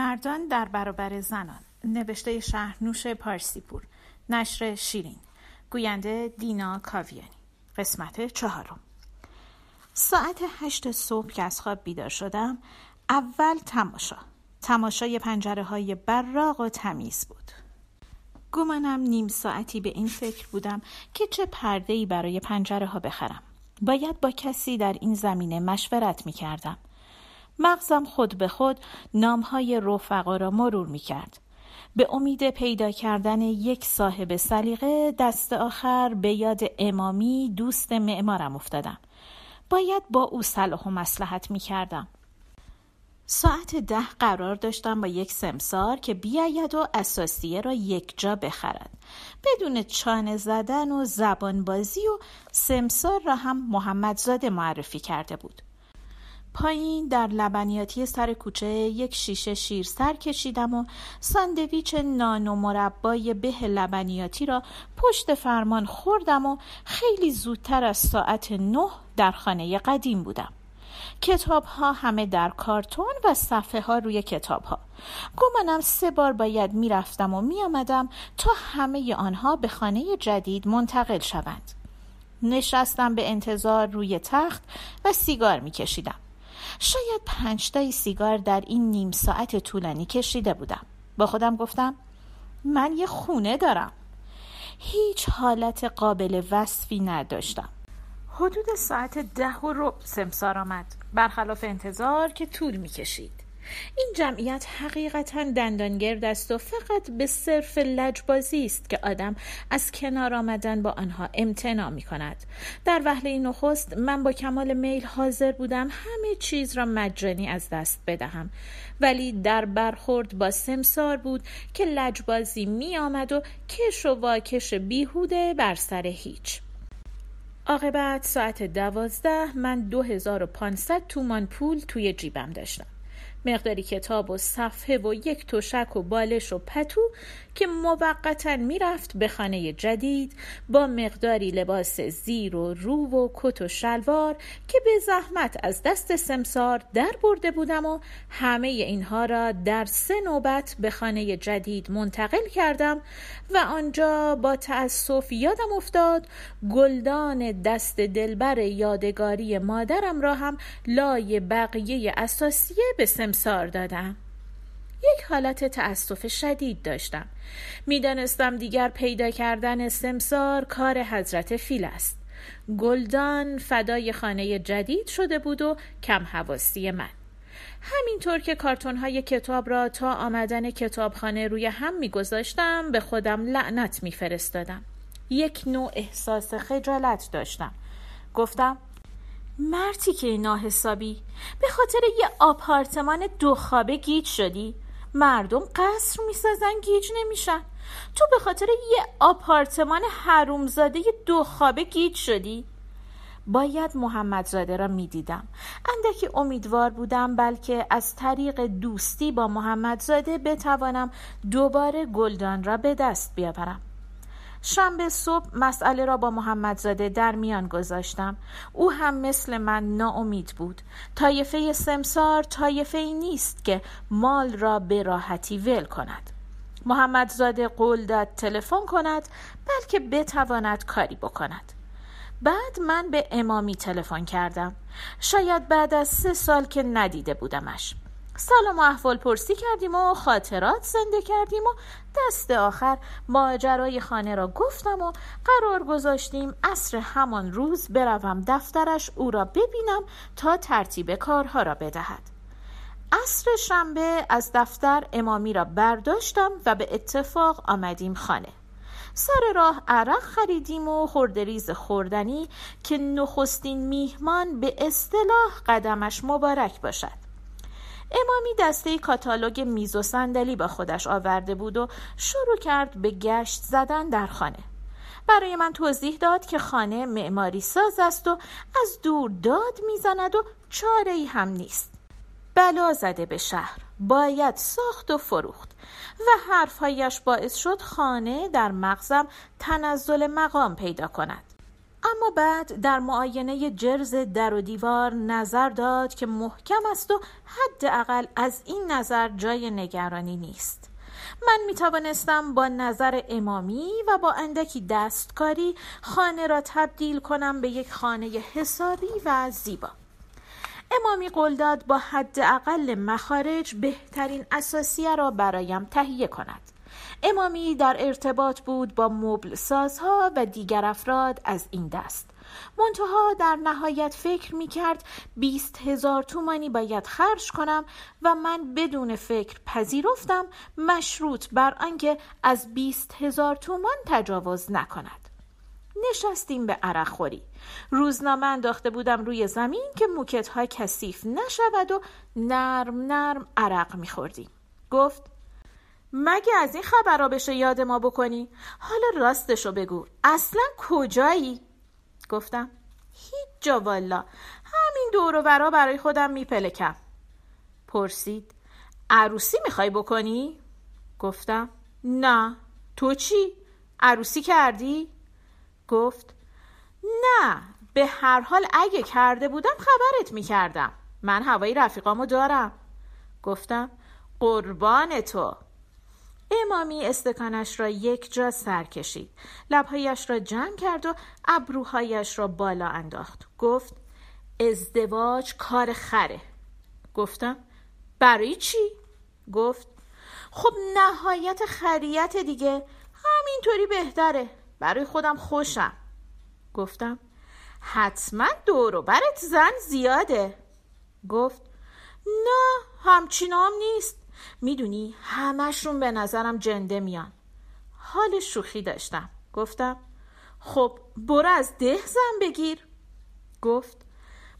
مردان در برابر زنان. نوشته شهرنوش پارسیپور. نشر شیرین. گوینده دینا کاویانی. قسمت چهارم. ساعت هشت صبح که از خواب بیدار شدم اول تماشا. تماشای پنجره های براق و تمیز بود. گمانم نیم ساعتی به این فکر بودم که چه پرده ای برای پنجره ها بخرم. باید با کسی در این زمینه مشورت می کردم مغزم خود به خود نامهای رفقا را مرور می کرد. به امید پیدا کردن یک صاحب سلیقه دست آخر به یاد امامی دوست معمارم افتادم. باید با او صلاح و مسلحت می کردم. ساعت ده قرار داشتم با یک سمسار که بیاید و اساسیه را یک جا بخرد بدون چانه زدن و زبان بازی و سمسار را هم محمدزاده معرفی کرده بود پایین در لبنیاتی سر کوچه یک شیشه شیر سر کشیدم و ساندویچ نان و مربای به لبنیاتی را پشت فرمان خوردم و خیلی زودتر از ساعت نه در خانه قدیم بودم. کتاب ها همه در کارتون و صفحه ها روی کتاب ها گمانم سه بار باید می‌رفتم و میآمدم تا همه آنها به خانه جدید منتقل شوند. نشستم به انتظار روی تخت و سیگار میکشیدم. شاید پنج تای سیگار در این نیم ساعت طولانی کشیده بودم. با خودم گفتم من یه خونه دارم. هیچ حالت قابل وصفی نداشتم. حدود ساعت ده و ربع سمسار آمد. برخلاف انتظار که طول می‌کشید. این جمعیت حقیقتا دندانگرد است و فقط به صرف لجبازی است که آدم از کنار آمدن با آنها امتناع می کند در وهله نخست من با کمال میل حاضر بودم همه چیز را مجانی از دست بدهم. ولی در برخورد با سمسار بود که لجبازی می آمد و کش و واکش بیهوده بر سر هیچ. عاقبت ساعت دوازده من دو هزار و پانصد تومان پول توی جیبم داشتم. مقداری کتاب و صفحه و یک تشک و بالش و پتو که موقتا می‌رفت به خانه جدید با مقداری لباس زیر و رو و کت و شلوار که به زحمت از دست سمسار در برده بودم و همه اینها را در سه نوبت به خانه جدید منتقل کردم و آنجا با تأسف یادم افتاد گلدان دست دلبر یادگاری مادرم را هم لای بقیه اساسیه به سمسار دادم. یک حالت تأسف شدید داشتم. می‌دانستم دیگر پیدا کردن سمسار کار حضرت فیل است. گلدان فدای خانه جدید شده بود و کم حواسی من. همینطور که کارتون های کتاب را تا آمدن کتابخانه روی هم میگذاشتم به خودم لعنت میفرستادم. یک نوع احساس خجالت داشتم. گفتم مرتیکه ناحسابی به خاطر یه آپارتمان دو خوابه گیج شدی. مردم قصر می‌سازن گیج نمیشن. تو به خاطر یه آپارتمان حرومزاده دو خوابه گیج شدی. باید محمدزاده را می‌دیدم. اندکی امیدوار بودم بلکه از طریق دوستی با محمدزاده بتوانم دوباره گلدان را به دست بیاورم. شنبه صبح مسئله را با محمدزاده در میان گذاشتم. او هم مثل من ناامید بود. طایفه سمسار طایفه ای نیست که مال را به راحتی ول کند. محمدزاده قول داد تلفن کند بلکه بتواند کاری بکند. بعد من به امامی تلفن کردم. شاید بعد از سه سال که ندیده بودمش. سلام و احوال پرسی کردیم و خاطرات زنده کردیم و دست آخر ماجرای خانه را گفتم و قرار گذاشتیم اصر همان روز بروم دفترش او را ببینم تا ترتیب کارها را بدهد. اصر شنبه از دفتر امامی را برداشتم و به اتفاق آمدیم خانه. سر راه عرق خریدیم و خوردریز خوردنی که نخستین میهمان به اصطلاح قدمش مبارک باشد. امامی دسته کاتالوگ میز و صندلی با خودش آورده بود و شروع کرد به گشت زدن در خانه. برای من توضیح داد که خانه معماری ساز است و از دور داد می‌زند و چاره ای هم نیست. بلا زده به شهر باید ساخت و فروخت و حرفهایش باعث شد خانه در مغزم تنزل مقام پیدا کند. اما بعد در معاینه جرز در و دیوار نظر داد که محکم است و حداقل از این نظر جای نگرانی نیست. من می توانستم با نظر امامی و با اندکی دستکاری خانه را تبدیل کنم به یک خانه حسابی و زیبا. امامی قول داد با حداقل مخارج بهترین اساسیه را برایم تهیه کند. امامی در ارتباط بود با مبل سازها و دیگر افراد از این دست. منتها در نهایت فکر می کرد بیست هزار تومانی باید خرج کنم و من بدون فکر پذیرفتم مشروط بر آنکه از بیست هزار تومان تجاوز نکند. نشستیم به عرق خوری روزنامه انداخته بودم روی زمین که موکت ها کثیف نشود و نرم نرم عرق میخوردیم. گفت مگه از این خبرها بشه یاد ما بکنی؟ حالا راستشو بگو. اصلا کجایی؟ گفتم. هیچ جا والا. همین دور و برا برای خودم میپلکم پرسید. عروسی می‌خوای بکنی؟ گفتم. نه. تو چی؟ عروسی کردی؟ گفت. نه. به هر حال اگه کرده بودم خبرت می‌کردم. من هوای رفیقامو دارم. گفتم. قربان تو. امامی استکانش را یک جا سر کشید. لبهایش را جمع کرد و ابروهایش را بالا انداخت. گفت ازدواج کار خره. گفتم برای چی؟ گفت خب نهایت خریت دیگه. همینطوری بهتره. برای خودم خوشم. گفتم حتما دور برت زن زیاده. گفت نه همچینام نیست. می‌دونی همشون به نظرم جنده میان. حال شوخی داشتم. گفتم خب برو از ده زن بگیر. گفت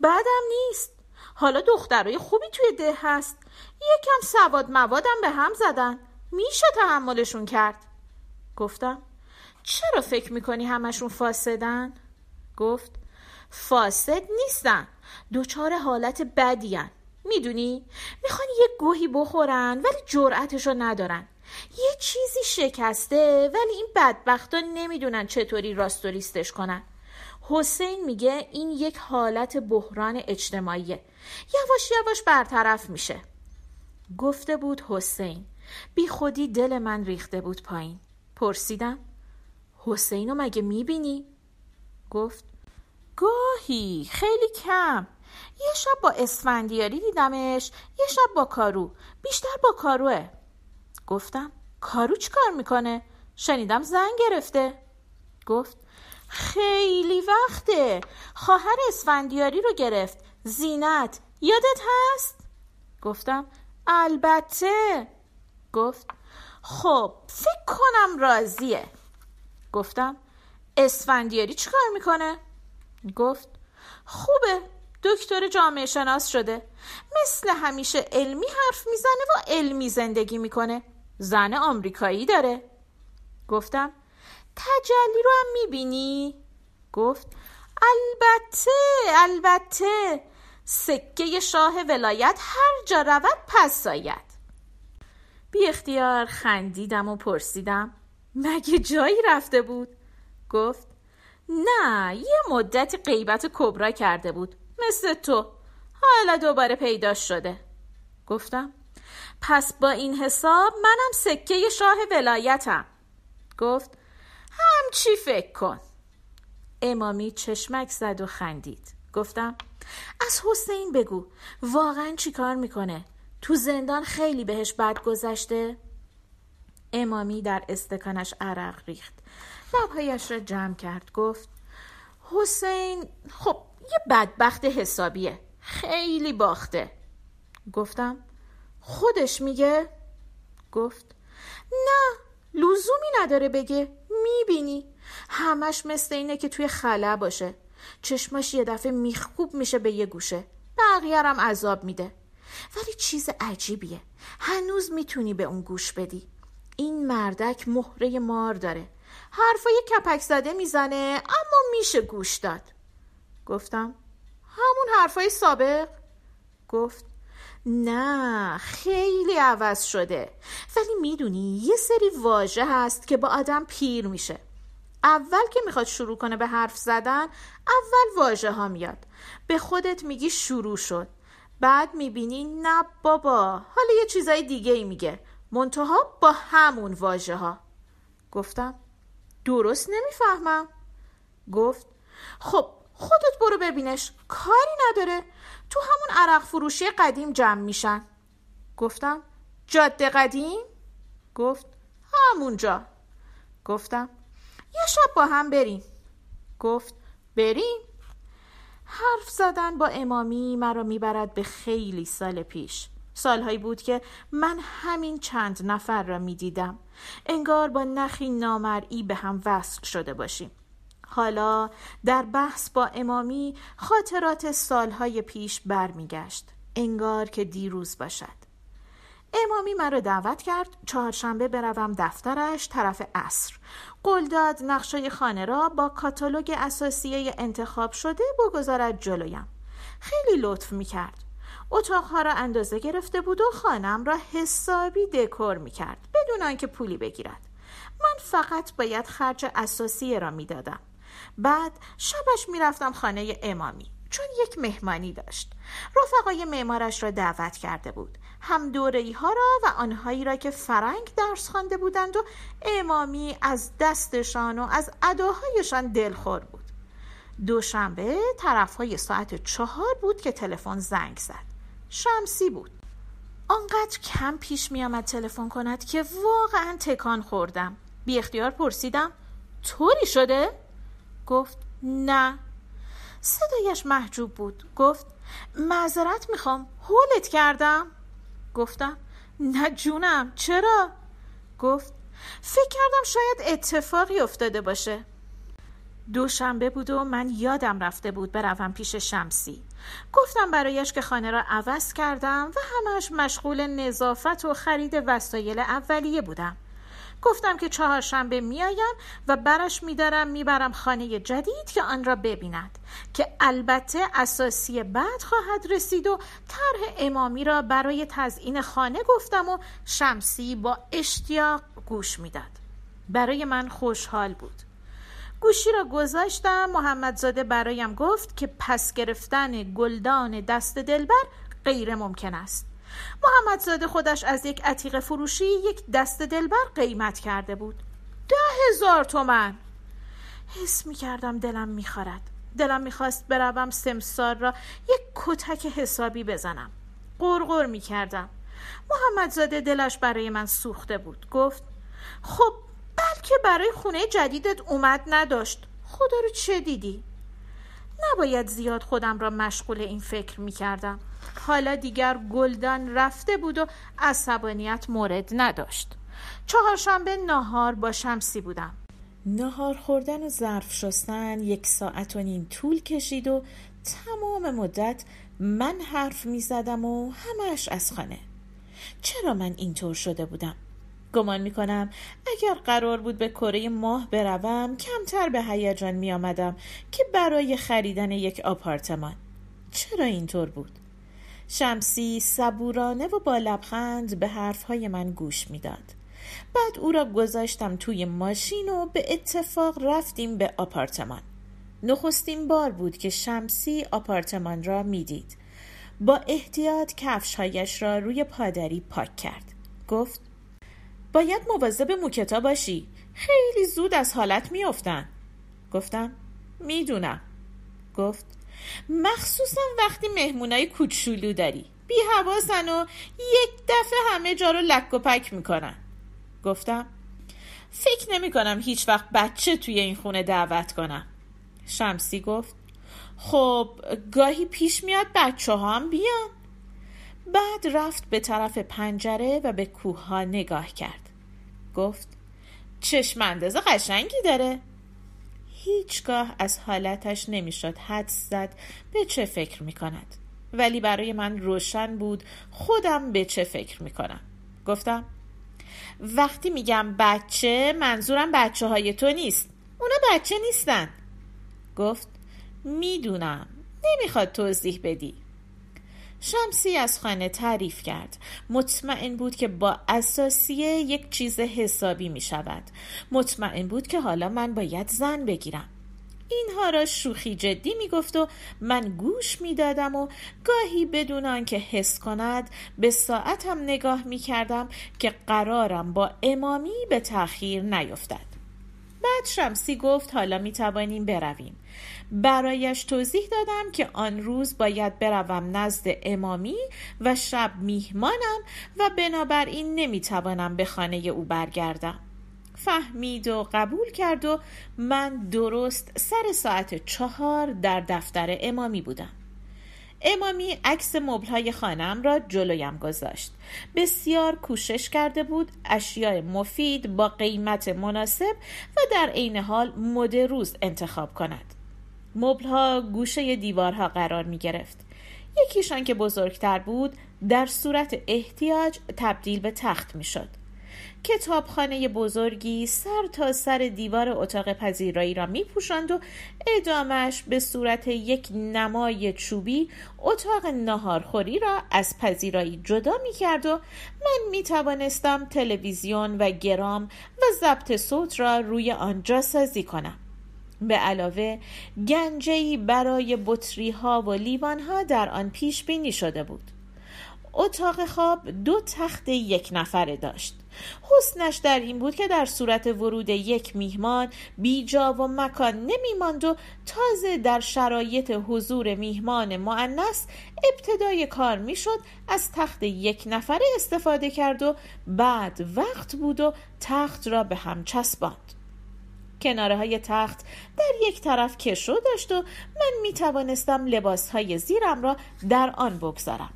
بعدم نیست. حالا دخترای خوبی توی ده هست. یکم سواد موادم به هم زدن. میشه تحملشون کرد. گفتم چرا فکر می‌کنی همشون فاسدن؟ گفت فاسد نیستن. دوچار حالت بدیان می‌دونی؟ می‌خوان یه گوهی بخورن ولی جرأتشو ندارن. یه چیزی شکسته ولی این بدبختا نمی‌دونن چطوری راستوریستش کنن. حسین میگه این یک حالت بحران اجتماعیه. یواش یواش برطرف میشه. گفته بود حسین. بی خودی دل من ریخته بود پایین. پرسیدم. حسین مگه می‌بینی؟ گفت. گاهی خیلی کم. یه شب با اسفندیاری دیدمش یه شب با کارو. بیشتر با کاروه. گفتم کارو چی کار می‌کنه؟ شنیدم زن گرفته. گفت خیلی وقته. خواهر اسفندیاری رو گرفت. زینت یادت هست؟ گفتم البته. گفت خب فکر کنم راضیه. گفتم اسفندیاری چیکار می‌کنه؟ گفت خوبه. دکتر جامعه شناس شده. مثل همیشه علمی حرف می‌زنه و علمی زندگی می‌کنه. زن آمریکایی داره. گفتم تجلی رو هم می‌بینی؟ گفت البته البته. سکه شاه ولایت هر جا رود پس ساید بی اختیار خندیدم و پرسیدم مگه جایی رفته بود؟ گفت نه یه مدتی غیبت کبرا کرده بود. مثل تو. حالا دوباره پیدا شده. گفتم پس با این حساب منم سکه شاه ولایتم. گفت همچی فکر کن؟ امامی چشمک زد و خندید. گفتم از حسین بگو واقعا چی کار می‌کنه؟ تو زندان خیلی بهش بد گذشته؟ امامی در استکانش عرق ریخت. لبهایش را جمع کرد. گفت حسین خب یه بدبخت حسابیه. خیلی باخته. گفتم خودش میگه؟ گفت نه لزومی نداره بگه. می‌بینی همش مثل اینه که توی خلا باشه. چشماش یه دفعه میخکوب میشه به یه گوشه. بقیهرم عذاب میده. ولی چیز عجیبیه. هنوز می‌تونی به اون گوش بدی. این مردک مهره مار داره. حرفای کپک زده می‌زنه اما میشه گوش داد. گفتم همون حرفای سابق؟ گفت نه خیلی عوض شده ولی می‌دونی یه سری واژه هست که با آدم پیر میشه. اول که می‌خواد شروع کنه به حرف زدن اول واژه ها میاد. به خودت میگی شروع شد. بعد می‌بینی نه بابا حالا یه چیزای دیگه ای میگه. منتها با همون واژه ها گفتم درست نمی‌فهمم. گفت خب خودت برو ببینش. کاری نداره. تو همون عرق فروشی قدیم جمع میشن. گفتم جاده قدیم؟ گفت همونجا. گفتم یه شب با هم بریم. گفت بریم. حرف زدن با امامی مرا می‌برد به خیلی سال پیش. سالهایی بود که من همین چند نفر را می‌دیدم. انگار با نخی نامرئی به هم وصل شده باشیم. حالا در بحث با امامی خاطرات سالهای پیش برمیگشت. انگار که دیروز باشد. امامی مرا دعوت کرد چهارشنبه بروم دفترش طرف عصر. قول داد نقشه خانه را با کاتالوگ اساسیه انتخاب شده بگذارد جلویم. خیلی لطف می کرد اتاقها را اندازه گرفته بود و خانم را حسابی دکور می کرد بدون آنکه پولی بگیرد. من فقط باید خرج اساسی را می‌دادم. بعد شبش می‌رفتم خانه امامی چون یک مهمانی داشت. رفقای معمارش را دعوت کرده بود. هم دوره ها را و آنهایی را که فرنگ درس خوانده بودند و امامی از دستشان و از اداهایشان دلخور بود. دوشنبه طرف های ساعت چهار بود که تلفن زنگ زد. شمسی بود. آنقدر کم پیش می آمد تلفن کند که واقعا تکان خوردم. بی اختیار پرسیدم طوری شده؟ گفت نه. صدایش محجوب بود. گفت معذرت می‌خوام. هولت کردم. گفتم نه جونم. چرا؟ گفت فکر کردم شاید اتفاقی افتاده باشه. دوشنبه بود و من یادم رفته بود بروم پیش شمسی. گفتم برایش که خانه را عوض کردم و همش مشغول نظافت و خرید وسایل اولیه بودم. گفتم که چهارشنبه میایم و برش میدارم می‌برم خانه جدید که آن را ببیند که البته اساسی بعد خواهد رسید و طرح امامی را برای تزئین خانه گفتم و شمسی با اشتیاق گوش می‌داد. برای من خوشحال بود. گوشی را گذاشتم محمدزاده برایم گفت که پس گرفتن گلدان دست دلبر غیر ممکن است. محمدزاده خودش از یک عتیق فروشی یک دست دلبر قیمت کرده بود. ده هزار تومن. حس می کردم دلم می خارد. دلم می‌خواست بروم سمسار را یک کتک حسابی بزنم. قرقر می کردم محمدزاده دلش برای من سوخته بود. گفت خب بلکه برای خونه جدیدت اومد نداشت. خدا رو چه دیدی؟ نباید زیاد خودم را مشغول این فکر می کردم حالا دیگر گلدان رفته بود و عصبانیت مورد نداشت. چهارشنبه ناهار با شمسی بودم. ناهار خوردن و ظرف شستن یک ساعت و نیم طول کشید و تمام مدت من حرف می زدم و همش از خانه. چرا من اینطور شده بودم؟ گمان می کنم اگر قرار بود به کره ماه بروم کمتر به هیجان می آمدم که برای خریدن یک آپارتمان چرا اینطور بود؟ شمسی صبورانه و با لبخند به حرفهای من گوش می‌داد. بعد او را گذاشتم توی ماشین و به اتفاق رفتیم به آپارتمان. نخستین بار بود که شمسی آپارتمان را می‌دید. با احتیاط کفشهایش را روی پادری پاک کرد. گفت باید مواظب موکتا باشی. خیلی زود از حالت میافتن. گفتم می‌دونم. گفت مخصوصا وقتی مهمونای کوچولو داری بی حواسن و یک دفعه همه جا رو لک و پک می‌کنن گفتم فکر نمی کنم هیچ وقت بچه توی این خونه دعوت کنم شمسی گفت خب گاهی پیش میاد بچه ها هم بیان بعد رفت به طرف پنجره و به کوه ها نگاه کرد. گفت چشم اندازه قشنگی داره. هیچگاه از حالتش نمی‌شد حد زد به چه فکر می کند ولی برای من روشن بود خودم به چه فکر می کنم گفتم وقتی میگم بچه منظورم بچه های تو نیست. اونا بچه نیستن. گفت می‌دونم. نمی‌خواد توضیح بدی. شمسی از خانه تعریف کرد. مطمئن بود که با اساسیه یک چیز حسابی می شود. مطمئن بود که حالا من باید زن بگیرم. اینها را شوخی جدی می گفت و من گوش می دادم و گاهی بدون آنکه حس کند به ساعتم نگاه می کردم که قرارم با امامی به تأخیر نیفتد. بعد شمسی گفت حالا می توانیم برویم. برایش توضیح دادم که آن روز باید بروم نزد امامی و شب میهمانم و بنابراین نمی‌توانم به خانه او برگردم. فهمید و قبول کرد و من درست سر ساعت چهار در دفتر امامی بودم. امامی عکس مبلهای خانم را جلویم گذاشت. بسیار کوشش کرده بود اشیاء مفید با قیمت مناسب و در عین حال مد روز انتخاب کند. مبلها گوشه دیوارها قرار می گرفت یکیشان که بزرگتر بود در صورت احتیاج تبدیل به تخت می شد کتابخانه بزرگی سر تا سر دیوار اتاق پذیرایی را می پوشند و ادامش به صورت یک نمای چوبی اتاق ناهارخوری را از پذیرایی جدا می کرد و من می توانستم تلویزیون و گرام و ضبط صوت را روی آنجا سازی کنم. به علاوه گنجهی برای بطری ها و لیوان ها در آن پیش بینی شده بود. اتاق خواب دو تخت یک نفره داشت. حسنش در این بود که در صورت ورود یک میهمان بیجا و مکان نمیماند و تازه در شرایط حضور میهمان معنس ابتدای کار می‌شد از تخت یک نفره استفاده کرد و بعد وقت بود و تخت را به هم چسباند. کناره های تخت در یک طرف کشو داشت و من می توانستم لباس های زیرم را در آن بگذارم.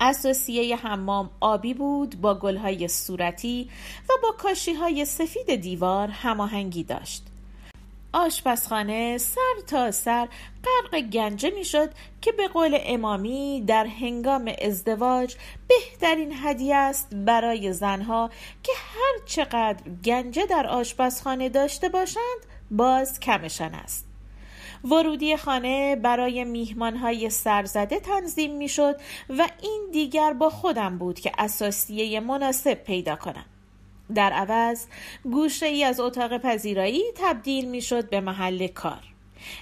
اساسیه حمام آبی بود با گلهای صورتی و با کاشی های سفید دیوار هماهنگی داشت. آشپزخانه سر تا سر غرق گنجه می‌شد که به قول امامی در هنگام ازدواج بهترین هدیه است برای زنها که هر چقدر گنجه در آشپزخانه داشته باشند باز کمشان است. ورودی خانه برای میهمانهای سرزده تنظیم می‌شد و این دیگر با خودم بود که اساسیه مناسب پیدا کنم. در عوض گوشه ای از اتاق پذیرایی تبدیل می شد به محل کار.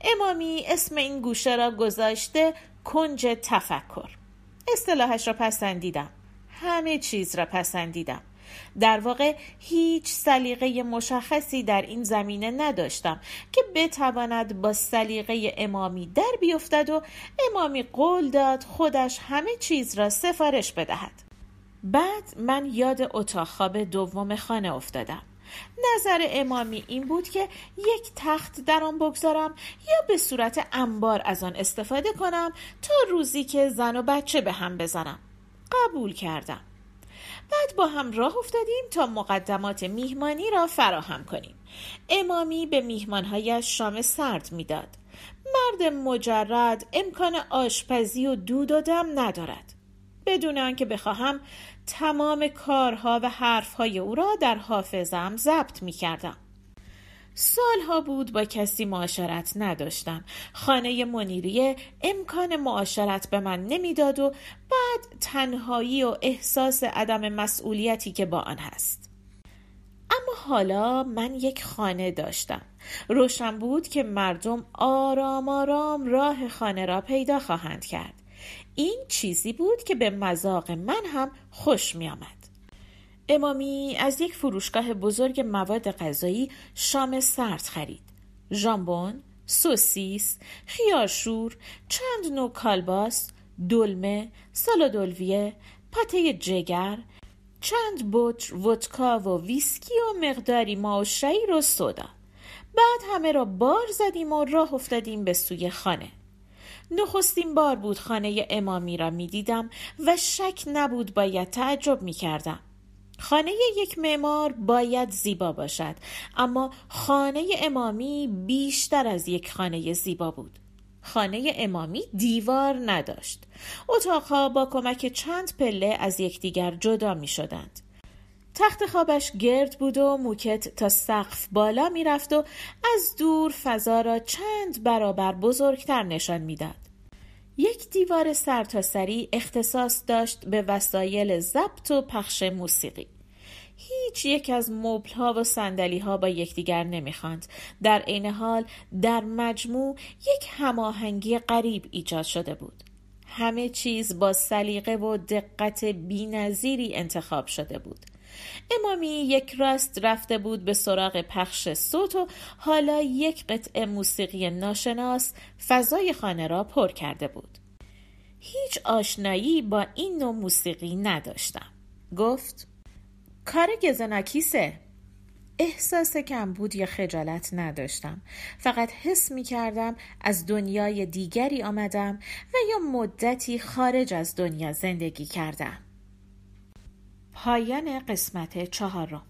امامی اسم این گوشه را گذاشته کنج تفکر. اصطلاحش را پسندیدم. همه چیز را پسندیدم. در واقع هیچ سلیقه مشخصی در این زمینه نداشتم که بتواند با سلیقه امامی در بیفتد و امامی قول داد خودش همه چیز را سفارش بدهد. بعد من یاد اتاق خواب دوم خانه افتادم. نظر امامی این بود که یک تخت در آن بگذارم یا به صورت انبار از آن استفاده کنم تا روزی که زن و بچه به هم بزنم. قبول کردم. بعد با هم راه افتادیم تا مقدمات میهمانی را فراهم کنیم. امامی به میهمانهایش شام سرد می‌داد. مرد مجرد امکان آشپزی و دود و دم ندارد. بدون آنکه بخواهم تمام کارها و حرفهای او را در حافظم ضبط می کردم. سالها بود با کسی معاشرت نداشتم. خانه منیریه امکان معاشرت به من نمی‌داد و بعد تنهایی و احساس عدم مسئولیتی که با آن هست. اما حالا من یک خانه داشتم. روشن بود که مردم آرام آرام راه خانه را پیدا خواهند کرد. این چیزی بود که به مذاق من هم خوش می آمد. امامی از یک فروشگاه بزرگ مواد غذایی شام سرد خرید. ژامبون، سوسیس، خیارشور، چند نوع کالباس، دلمه، سالادولویه، پته جگر، چند بطر ودکا و ویسکی و مقداری ما و و سودا. بعد همه را بار زدیم و راه افتادیم به سوی خانه. نخستین بار بود خانه امامی را می دیدم و شک نبود باید تعجب می کردم. خانه یک معمار باید زیبا باشد اما خانه امامی بیشتر از یک خانه زیبا بود. خانه امامی دیوار نداشت. اتاقها با کمک چند پله از یکدیگر جدا می شدند تخت خوابش گرد بود و موکت تا سقف بالا می‌رفت و از دور فضا را چند برابر بزرگتر نشان می‌داد. یک دیوار سرتاسری اختصاص داشت به وسایل ضبط و پخش موسیقی. هیچ یک از مبل ها و سندلی ها با یکدیگر نمی‌خواند. در عین حال در مجموع یک هماهنگی غریب ایجاد شده بود. همه چیز با سلیقه و دقت بینظیری انتخاب شده بود. امامی یک راست رفته بود به سراغ پخش صوت و حالا یک قطعه موسیقی ناشناس فضای خانه را پر کرده بود. هیچ آشنایی با این نوع موسیقی نداشتم. گفت کار گزناکیسه. احساس کمبود یا خجالت نداشتم. فقط حس می کردم از دنیای دیگری آمدم و یا مدتی خارج از دنیا زندگی کردم. پایان قسمت چهارم.